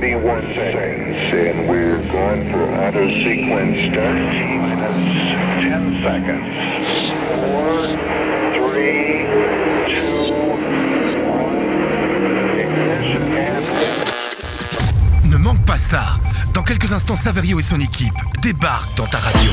31 seconds, and we're going for auto sequence start. Minus 10 seconds. 4, 3, 2, 1. Ignition and... Ne manque pas ça. Dans quelques instants, Saverio et son équipe débarquent dans ta radio.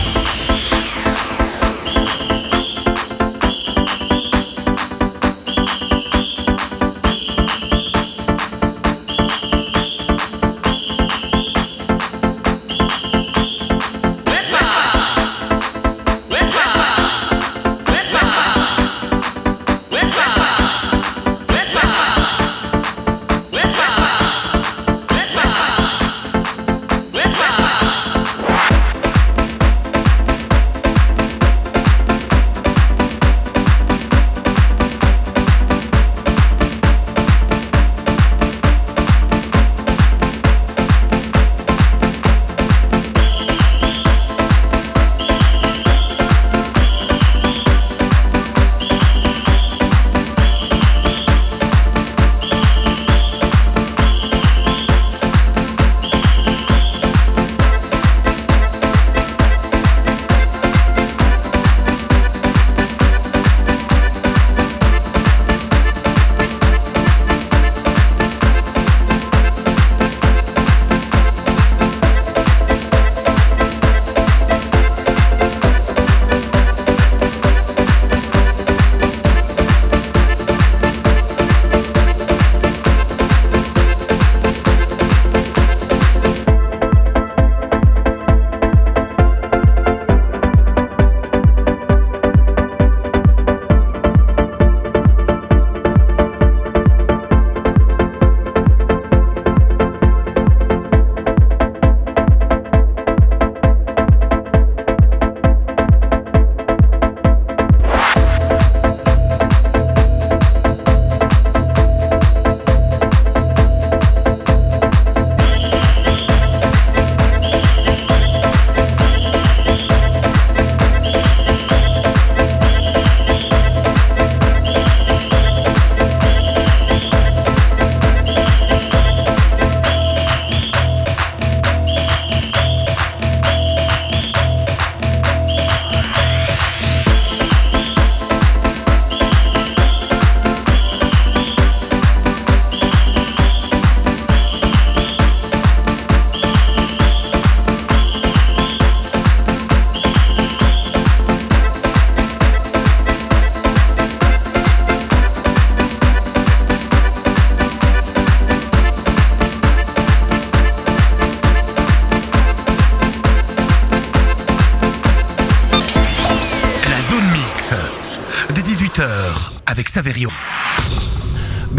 Saverio.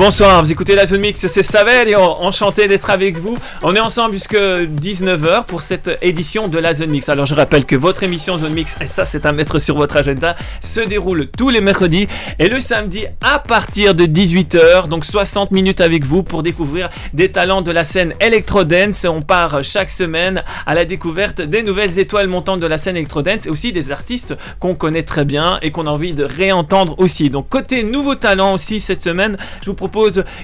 Bonsoir, vous écoutez la Zone Mix, c'est Savel et enchanté d'être avec vous. On est ensemble jusqu'à 19h pour cette édition de la Zone Mix. Alors je rappelle que votre émission Zone Mix, et ça c'est à mettre sur votre agenda, se déroule tous les mercredis et le samedi à partir de 18h. Donc 60 minutes avec vous pour découvrir des talents de la scène Electro-Dance. On part chaque semaine à la découverte des nouvelles étoiles montantes de la scène Electro-Dance et aussi des artistes qu'on connaît très bien et qu'on a envie de réentendre aussi. Donc côté nouveaux talents aussi cette semaine, je vous propose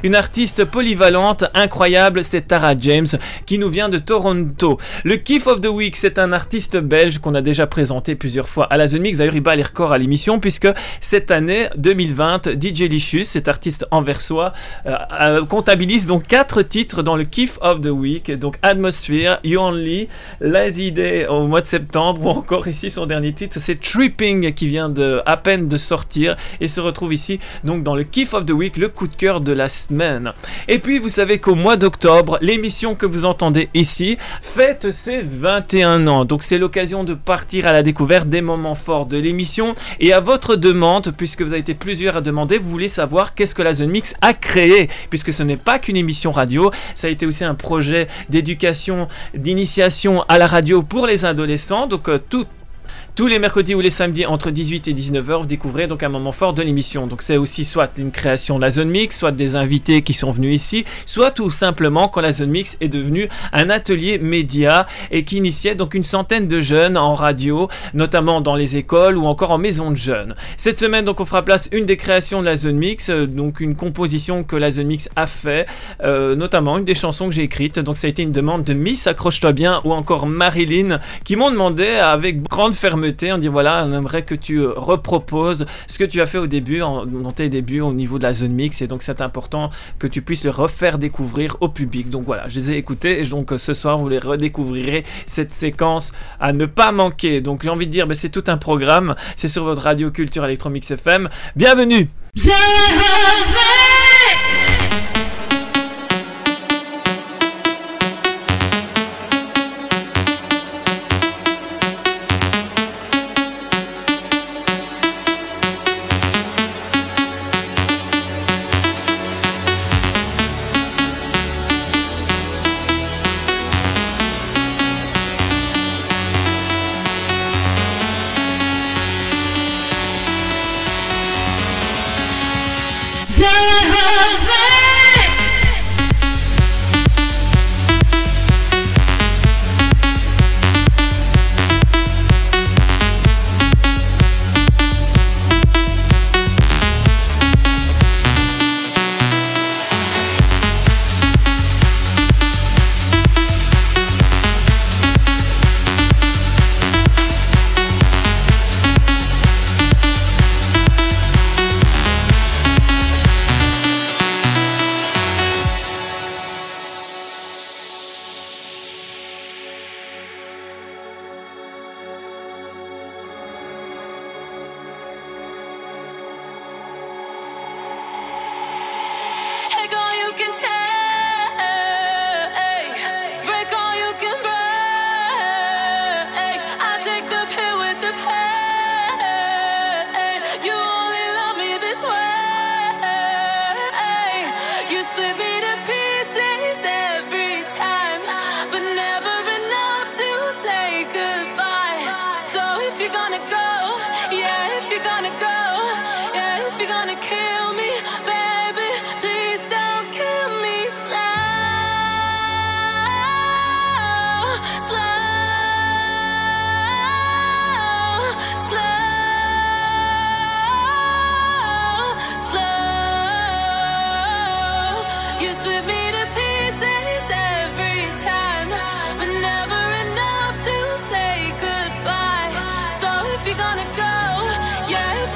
une artiste polyvalente, incroyable, c'est Tara James, qui nous vient de Toronto. Le Kiff of the Week, c'est un artiste belge qu'on a déjà présenté plusieurs fois à la Zone Mix. D'ailleurs, il bat les records à l'émission, puisque cette année 2020, DJ Licious, cet artiste anversois, euh, euh, comptabilise donc quatre titres dans le Kiff of the Week. Donc Atmosphere, You Only, Lazy Day au mois de septembre, ou encore ici son dernier titre, c'est Tripping qui vient de à peine de sortir et se retrouve ici donc dans le Kiff of the Week, le coup de cœur de la semaine. Et puis vous savez qu'au mois d'octobre, l'émission que vous entendez ici fête ses 21 ans. Donc c'est l'occasion de partir à la découverte des moments forts de l'émission. Et à votre demande, puisque vous avez été plusieurs à demander, vous voulez savoir qu'est-ce que la Zone Mix a créé. Puisque ce n'est pas qu'une émission radio, ça a été aussi un projet d'éducation, d'initiation à la radio pour les adolescents. Donc euh, tout Tous les mercredis ou les samedis entre 18 et 19h, vous découvrez donc un moment fort de l'émission. Donc c'est aussi soit une création de la Zone Mix, soit des invités qui sont venus ici, soit tout simplement quand la Zone Mix est devenue un atelier média et qui initiait donc une centaine de jeunes en radio, notamment dans les écoles ou encore en maison de jeunes. Cette semaine donc on fera place une des créations de la Zone Mix, euh, donc une composition que la Zone Mix a fait, euh, notamment une des chansons que j'ai écrites. Donc ça a été une demande de Miss Accroche-toi bien ou encore Marilyn qui m'ont demandé avec grande fermeté on dit voilà, on aimerait que tu euh, reproposes ce que tu as fait au début, en, dans tes débuts au niveau de la zone mix, et donc c'est important que tu puisses le refaire découvrir au public. Donc voilà, je les ai écoutés, et donc euh, ce soir vous les redécouvrirez cette séquence à ne pas manquer. Donc j'ai envie de dire, ben, c'est tout un programme, c'est sur votre radio culture Electromix FM. Bienvenue!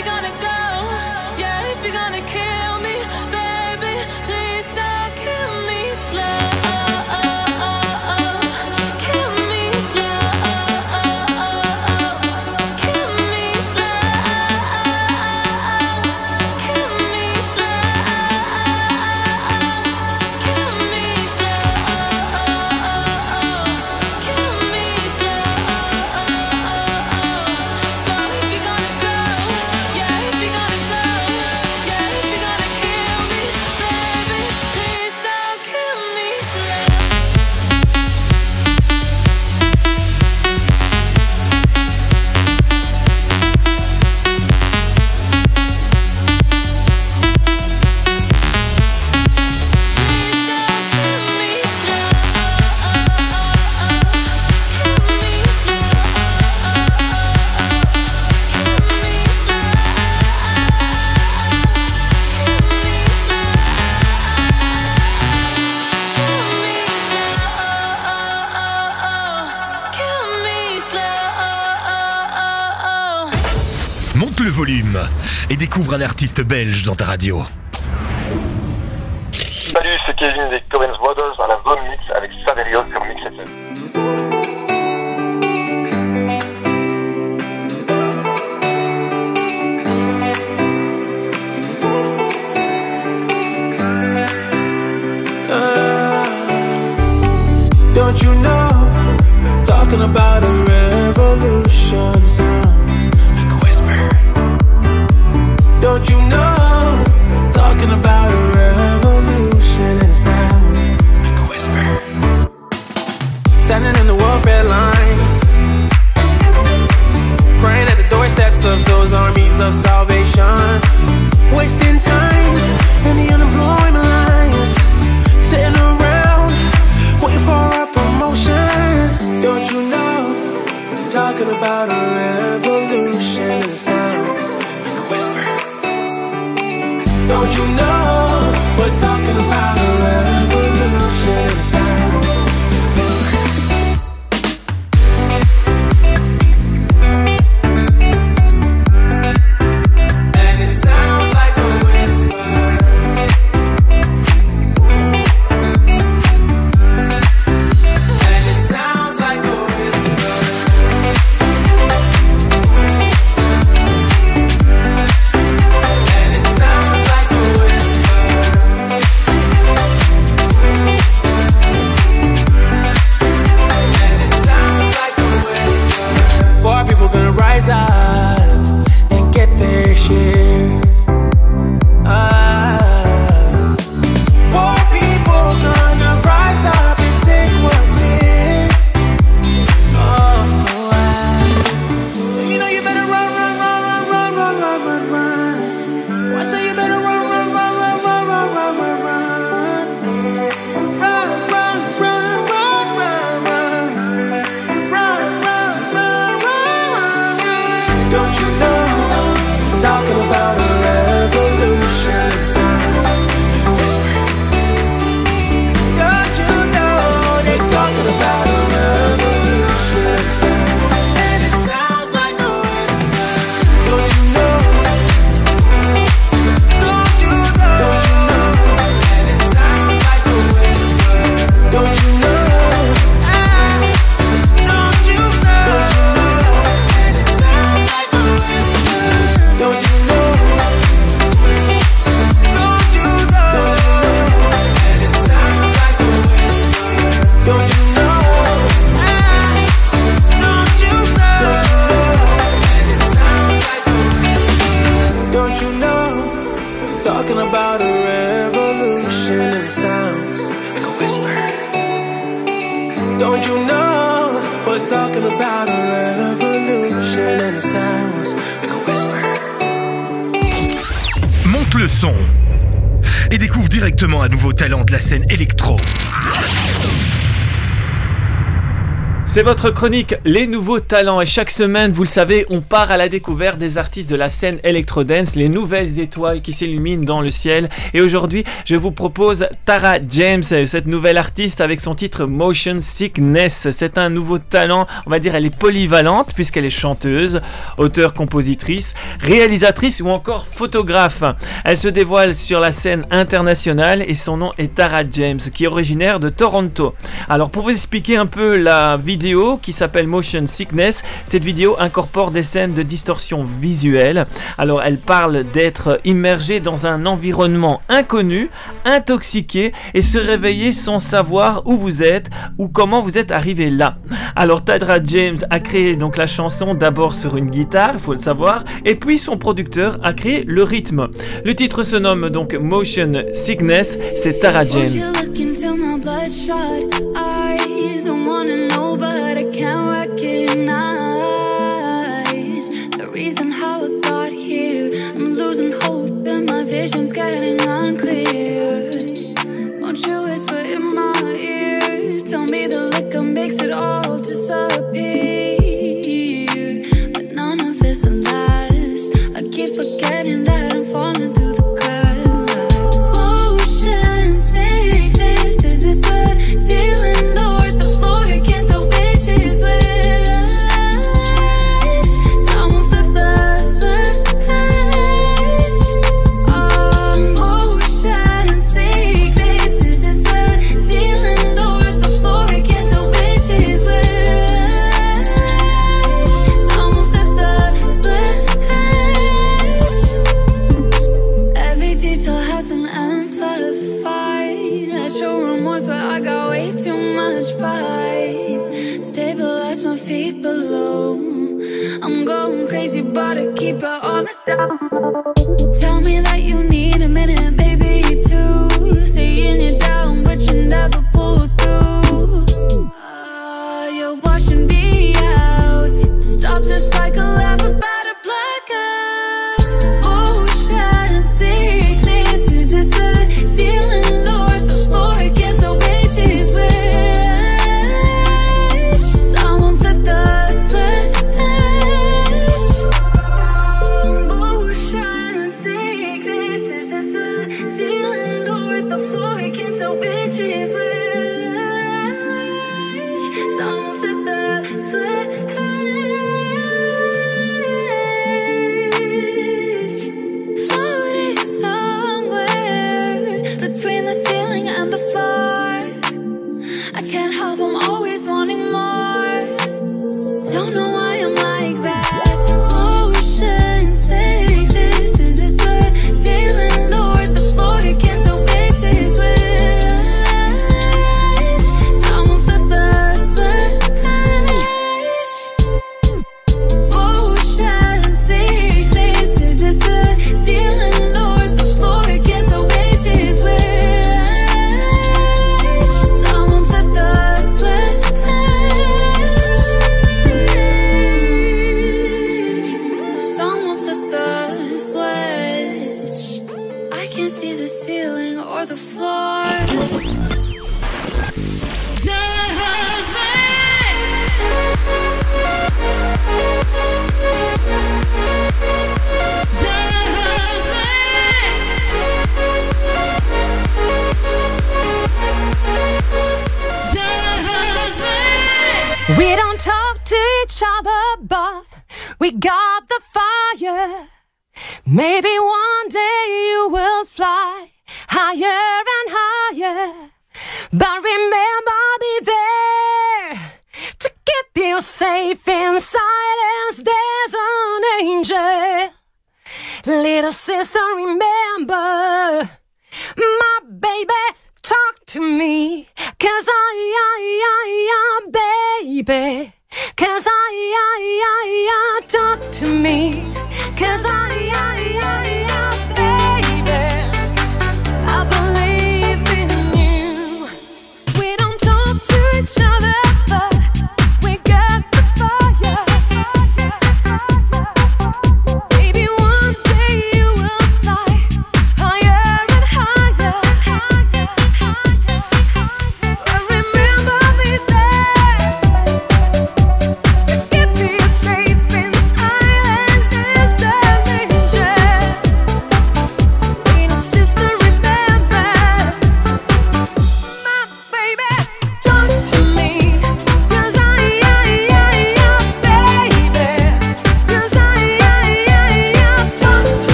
we gonna go? Découvre un artiste belge dans ta radio. Salut, c'est Kevin des Coven's Brothers à la Zone Mix avec Saverio sur Mix C'est votre chronique Les nouveaux talents et chaque semaine, vous le savez, on part à la découverte des artistes de la scène electro-dance, les nouvelles étoiles qui s'illuminent dans le ciel. Et aujourd'hui, je vous propose Tara James, cette nouvelle artiste avec son titre Motion Sickness. C'est un nouveau talent, on va dire elle est polyvalente puisqu'elle est chanteuse, auteure, compositrice, réalisatrice ou encore photographe. Elle se dévoile sur la scène internationale et son nom est Tara James qui est originaire de Toronto. Alors pour vous expliquer un peu la vidéo qui s'appelle Motion Sickness, cette vidéo incorpore des scènes de distorsion visuelle. Alors elle parle d'être immergé dans un environnement inconnu, intoxiqué et se réveiller sans savoir où vous êtes ou comment vous êtes arrivé là. Alors Tara James a créé donc la chanson d'abord sur une guitare, il faut le savoir, et puis son producteur a créé le rythme. Le titre se nomme donc Motion Sickness, c'est Tara James. Into my bloodshot eyes? I wanna know, but I can't recognize the reason how I got here. I'm losing hope, and my vision's getting unclear. Won't you whisper in my ear? Tell me the liquor makes it all disappear.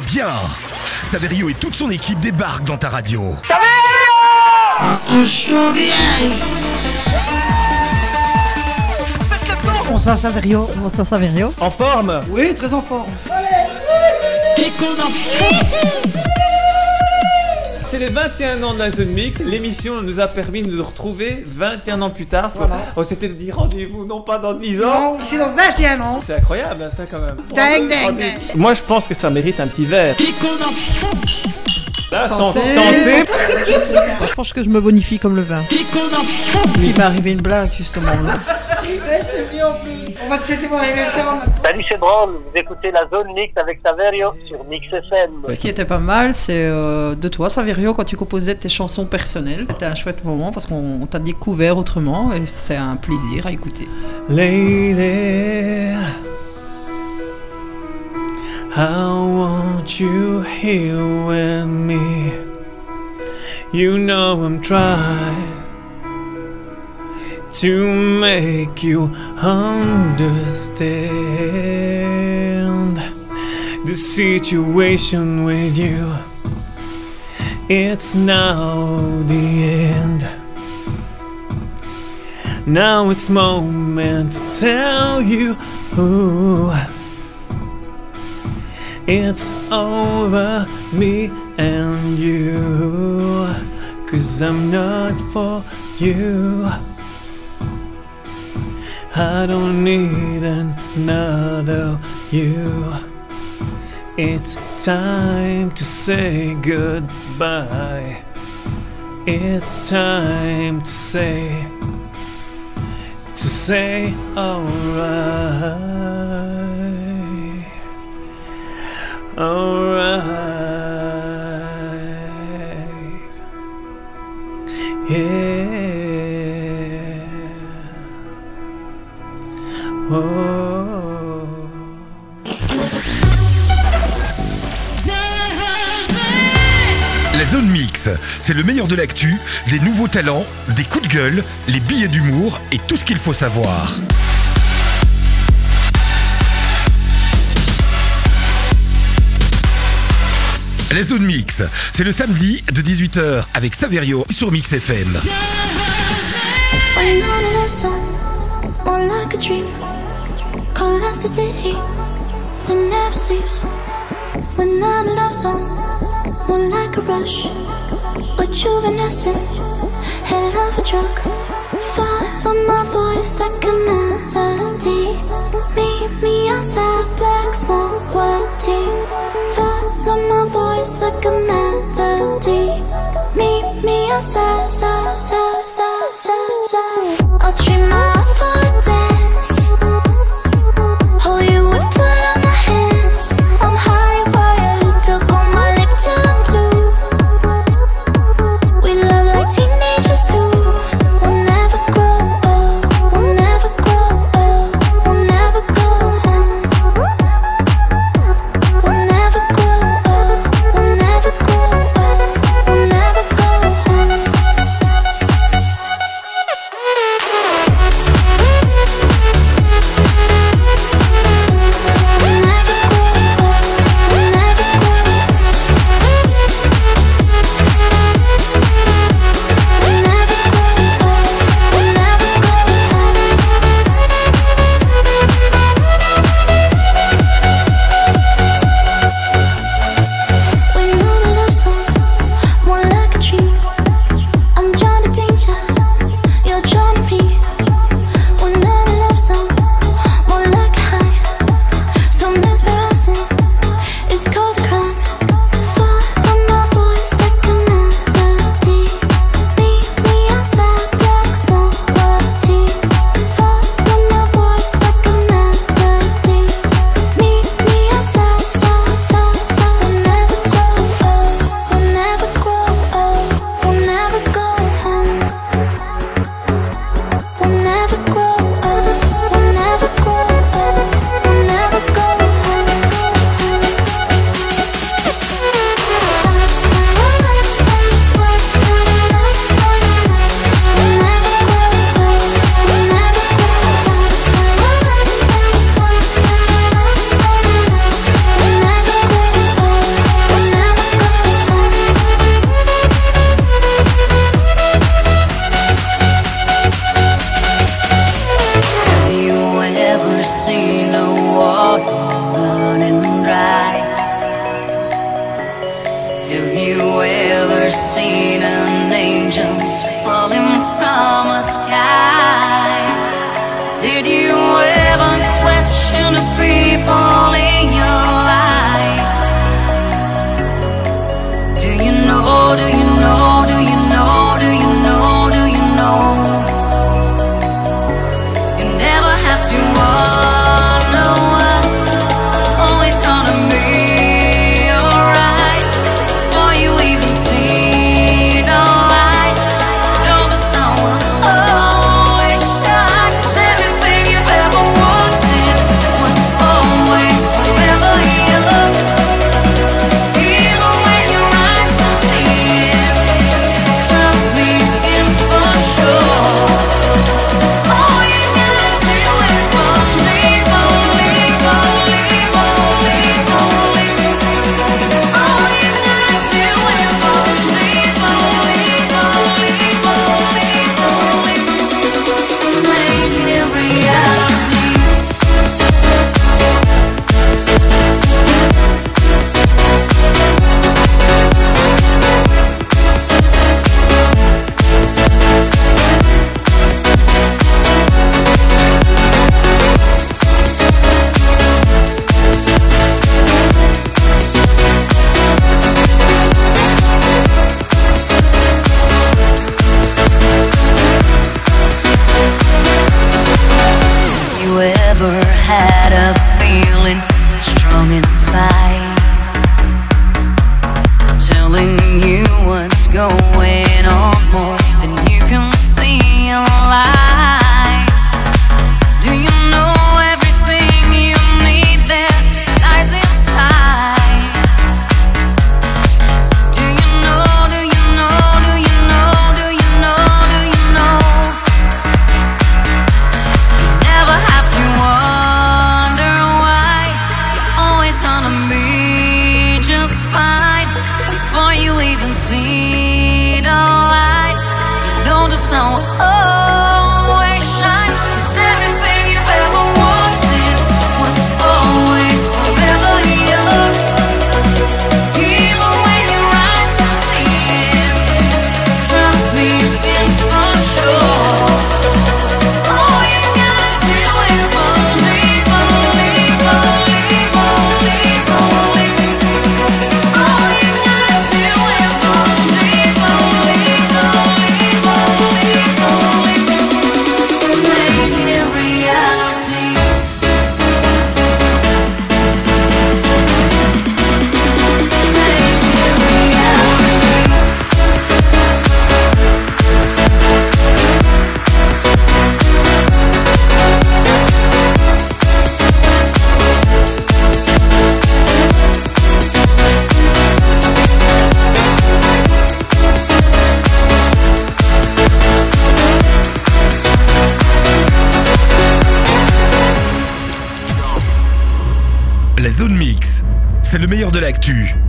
Bien Saverio et toute son équipe débarquent dans ta radio. Bonsoir Saverio? Bonsoir Saverio? En forme? Oui, très en forme. C'est les 21 ans de la Zone Mix. L'émission nous a permis de nous retrouver 21 ans plus tard. Voilà. On s'était dit rendez-vous non pas dans 10 ans. Non, c'est dans 21 ans. C'est incroyable hein, ça quand même. Moi je pense que ça mérite un petit verre. Là, santé. Santé. santé. Moi, je pense que je me bonifie comme le vin. Il m'est arrivé une blague justement là. Salut, c'est drôle. Vous écoutez la zone mix avec Saverio sur Mix FM. Ce qui était pas mal, c'est euh, de toi, Saverio, quand tu composais tes chansons personnelles. C'était un chouette moment parce qu'on on t'a découvert autrement et c'est un plaisir à écouter. Lady, how won't you here with me? You know I'm trying to make you understand. the situation with you. It's now the end. Now it's moment to tell you ooh, it's over me and you. Cause I'm not for you. I don't need another you. It's time to say goodbye. It's time to say, to say alright. Alright. Yeah. La zone mix, c'est le meilleur de l'actu, des nouveaux talents, des coups de gueule, les billets d'humour et tout ce qu'il faut savoir. La zone mix, c'est le samedi de 18h avec Saverio sur Mix FM. A a as the city that never sleeps. When not a love song, more like a rush. Rejuvenescent, hell of a drug. Follow my voice like a melody. Meet me outside, black smoke, white teeth. Follow my voice like a melody. Meet me outside, side, side, side, side, side. I'll treat my foot dance.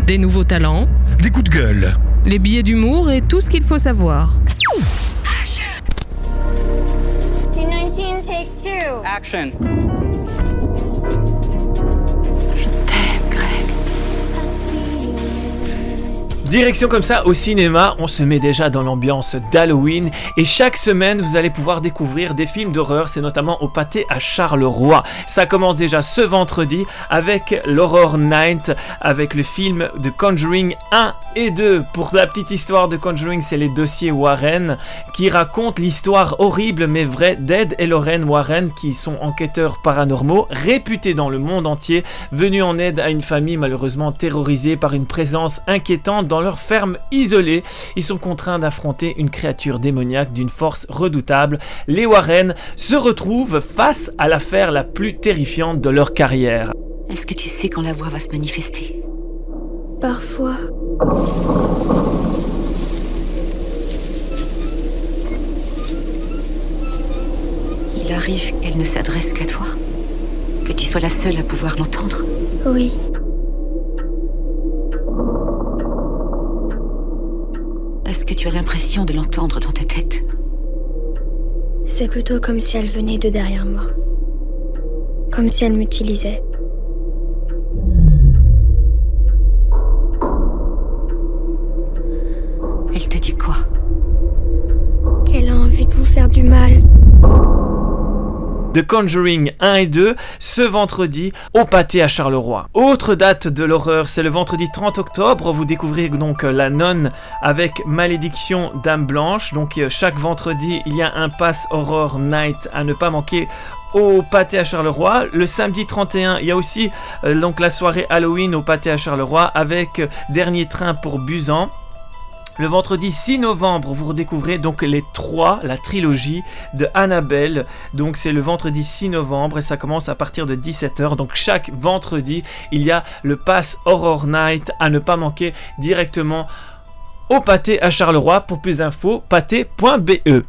Des nouveaux talents, des coups de gueule. les billets d'humour et tout ce qu'il faut savoir. C19, take two. Action. Direction comme ça au cinéma, on se met déjà dans l'ambiance d'Halloween et chaque semaine vous allez pouvoir découvrir des films d'horreur, c'est notamment au pâté à Charleroi. Ça commence déjà ce vendredi avec l'Horror Night, avec le film de Conjuring 1 et 2. Pour la petite histoire de Conjuring, c'est les dossiers Warren qui racontent l'histoire horrible mais vraie d'Ed et Lorraine Warren qui sont enquêteurs paranormaux réputés dans le monde entier, venus en aide à une famille malheureusement terrorisée par une présence inquiétante dans leur ferme isolée. Ils sont contraints d'affronter une créature démoniaque d'une force redoutable. Les Warren se retrouvent face à l'affaire la plus terrifiante de leur carrière. Est-ce que tu sais quand la voix va se manifester? Parfois. Il arrive qu'elle ne s'adresse qu'à toi Que tu sois la seule à pouvoir l'entendre Oui. Est-ce que tu as l'impression de l'entendre dans ta tête? C'est plutôt comme si elle venait de derrière moi. Comme si elle m'utilisait. Elle te dit quoi Qu'elle a envie de vous faire du mal. de Conjuring 1 et 2 ce vendredi au pâté à Charleroi. Autre date de l'horreur, c'est le vendredi 30 octobre. Vous découvrez donc euh, La Nonne avec Malédiction Dame Blanche. Donc euh, chaque vendredi, il y a un pass Horror Night à ne pas manquer au pâté à Charleroi. Le samedi 31, il y a aussi euh, donc la soirée Halloween au pâté à Charleroi avec euh, Dernier train pour Busan. Le vendredi 6 novembre, vous redécouvrez donc les trois, la trilogie de Annabelle. Donc c'est le vendredi 6 novembre et ça commence à partir de 17h. Donc chaque vendredi, il y a le Pass Horror Night à ne pas manquer directement au pâté à Charleroi. Pour plus d'infos, pâté.be.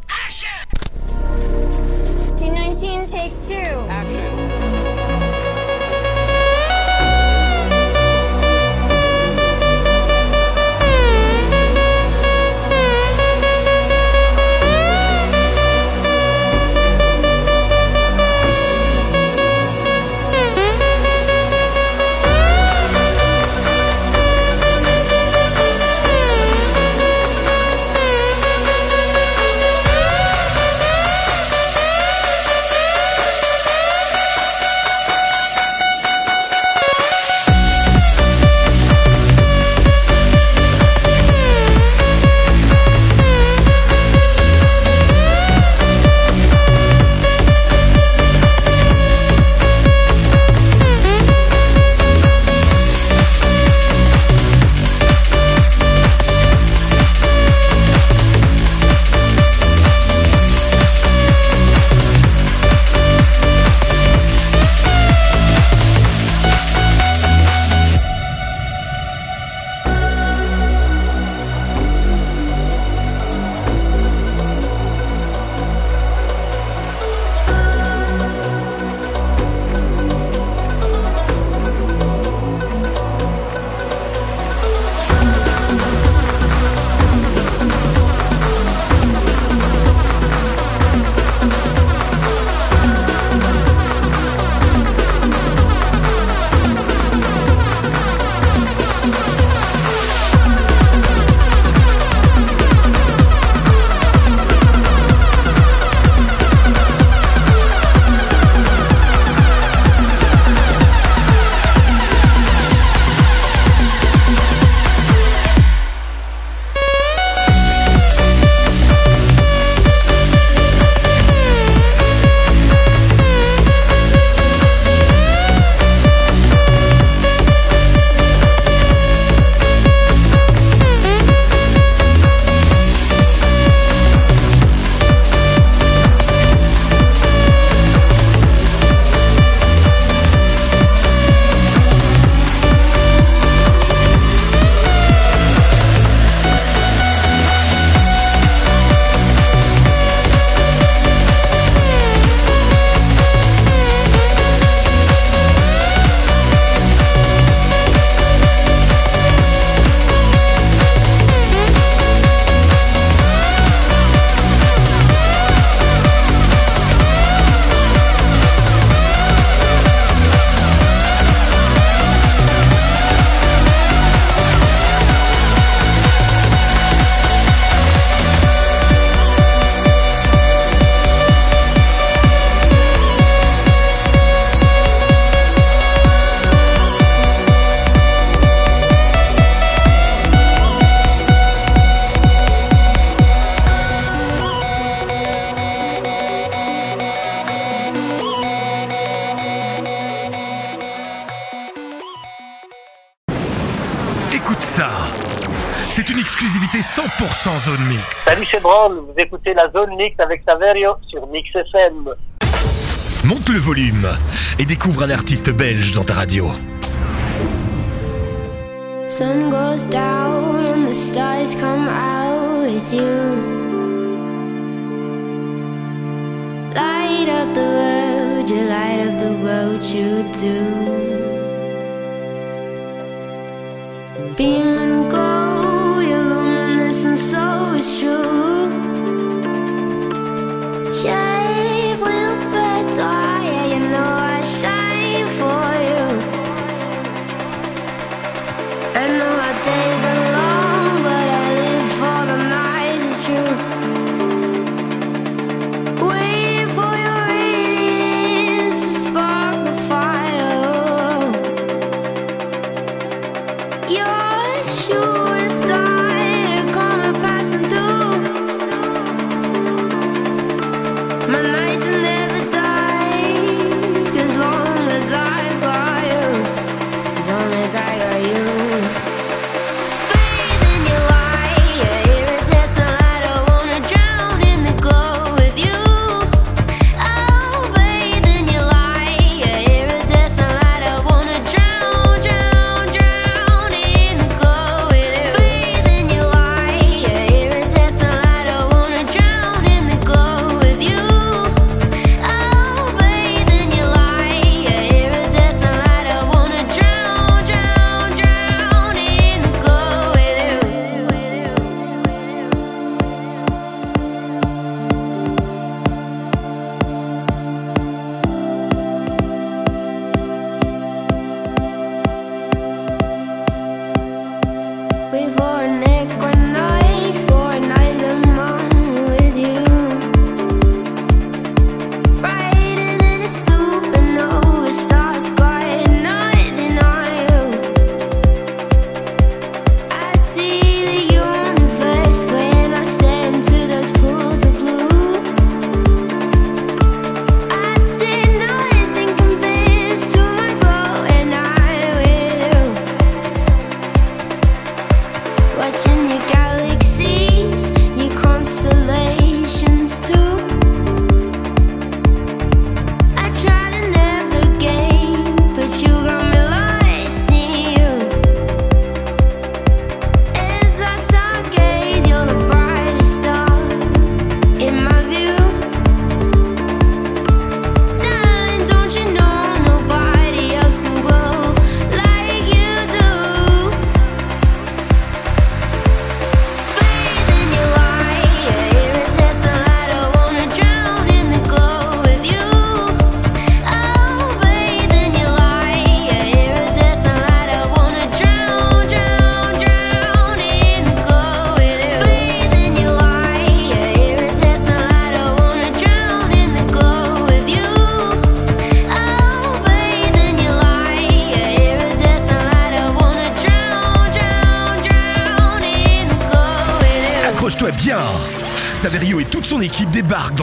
Chevron, vous écoutez la zone Mix avec Saverio sur Mix FM. Monte le volume et découvre un artiste belge dans ta radio. Sun goes down and the stars come out with you. Light up the world, you light up the world, you do. Being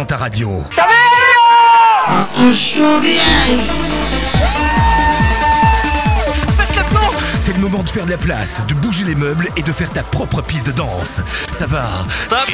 ta radio. C'est le moment de faire de la place, de bouger les meubles et de faire ta propre piste de danse. Ça va Ça va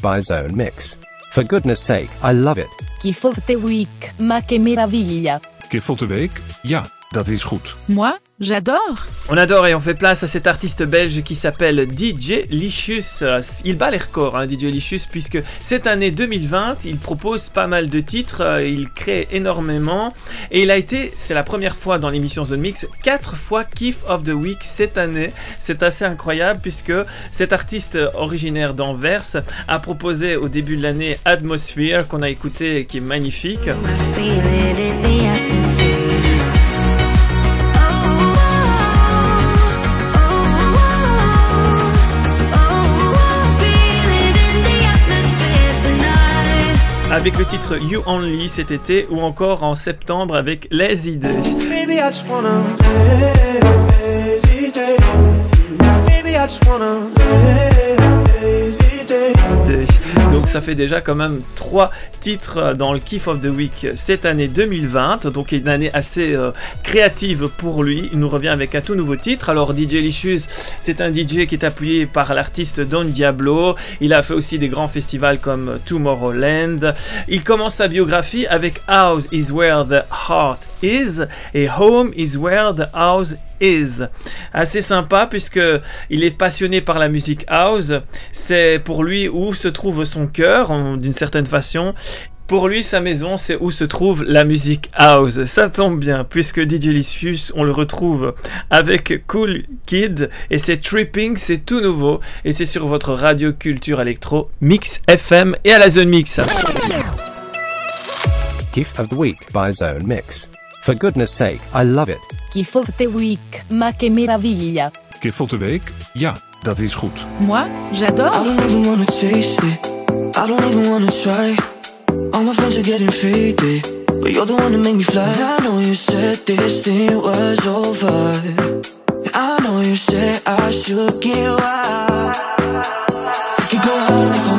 by Zone Mix. For goodness sake, I love it. Gift of the Week, ma che meraviglia. Gift of the Week? Ja, dat is goed. Moi, j'adore. On adore et on fait place à cet artiste belge qui s'appelle DJ Licious. Il bat les records, hein, DJ Licious, puisque cette année 2020, il propose pas mal de titres, euh, il crée énormément, et il a été, c'est la première fois dans l'émission Zone Mix, 4 fois Kiff of the Week cette année. C'est assez incroyable, puisque cet artiste originaire d'Anvers a proposé au début de l'année Atmosphere, qu'on a écouté, qui est magnifique. Avec le titre You Only cet été ou encore en septembre avec Les Idées. Donc ça fait déjà quand même trois titres dans le Kiff of the Week cette année 2020, donc une année assez euh, créative pour lui. Il nous revient avec un tout nouveau titre. Alors DJ Licious, c'est un DJ qui est appuyé par l'artiste Don Diablo. Il a fait aussi des grands festivals comme Tomorrowland. Il commence sa biographie avec House is where the heart is et Home is where the house is. Assez sympa puisque il est passionné par la musique house. C'est pour lui où se trouve son cœur en- d'une certaine façon. Pour lui, sa maison, c'est où se trouve la musique house. Ça tombe bien, puisque DJ Licious, on le retrouve avec Cool Kid, et c'est Tripping, c'est tout nouveau, et c'est sur votre radio culture électro, Mix FM et à la zone Mix. Gift of the Week by Zone Mix. For goodness sake, I love it. Gift of the Week, ma che meraviglia. Gift of the Week? Ja, dat is goed. Moi, j'adore. I don't even wanna try. All my friends are getting faded. But you're the one that make me fly. I know you said this thing was over. I know you said I should get wild. I could go hard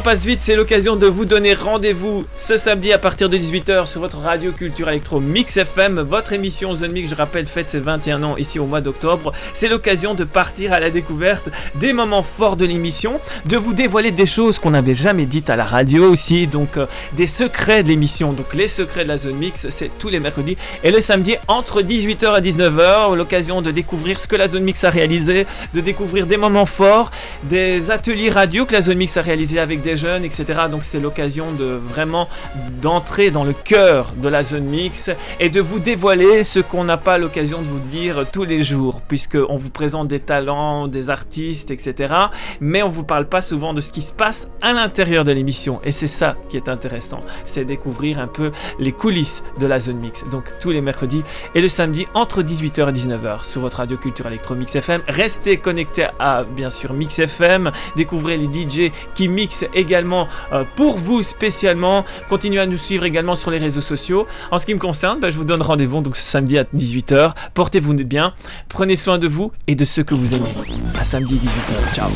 passe vite, c'est l'occasion de vous donner rendez-vous ce samedi à partir de 18h sur votre radio culture électro Mix FM. Votre émission Zone Mix, je rappelle, fête ses 21 ans ici au mois d'octobre. C'est l'occasion de partir à la découverte des moments forts de l'émission, de vous dévoiler des choses qu'on n'avait jamais dites à la radio aussi, donc euh, des secrets de l'émission. Donc les secrets de la Zone Mix, c'est tous les mercredis et le samedi entre 18h et 19h. L'occasion de découvrir ce que la Zone Mix a réalisé, de découvrir des moments forts, des ateliers radio que la Zone Mix a réalisé avec des jeunes, etc. Donc c'est l'occasion de vraiment d'entrer dans le cœur de la Zone Mix et de vous dévoiler ce qu'on n'a pas l'occasion de vous dire tous les jours, puisque on vous présente des talents, des artistes, etc. Mais on vous parle pas souvent de ce qui se passe à l'intérieur de l'émission. Et c'est ça qui est intéressant, c'est découvrir un peu les coulisses de la Zone Mix. Donc tous les mercredis et le samedi entre 18h et 19h sur votre radio culture électro Mix FM. Restez connectés à bien sûr Mix FM, découvrez les DJ qui mixent également euh, pour vous spécialement. Continuez à nous suivre également sur les réseaux sociaux. En ce qui me concerne, bah, je vous donne rendez-vous donc ce samedi à 18h. Portez-vous bien, prenez soin de vous et de ceux que vous aimez. À samedi 18h. Ciao.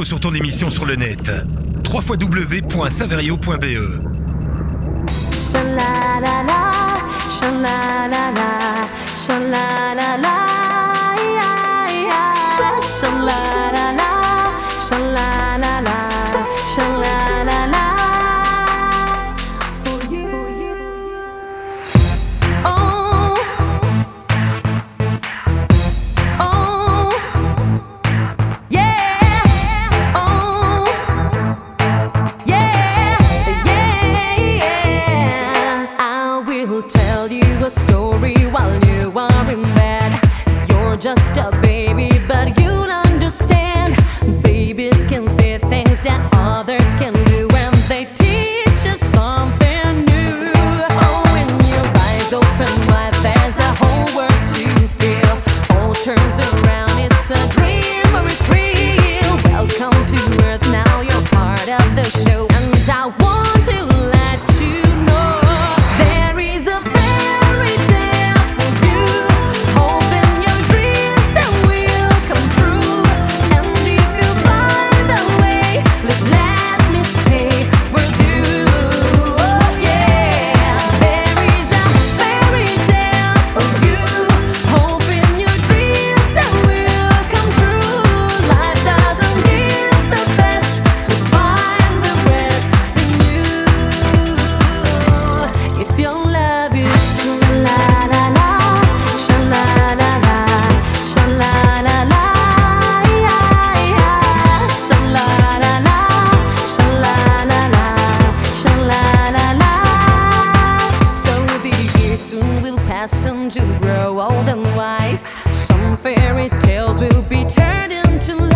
sur ton émission sur le net. www.saverio.be Shalala. fairy tales will be turned into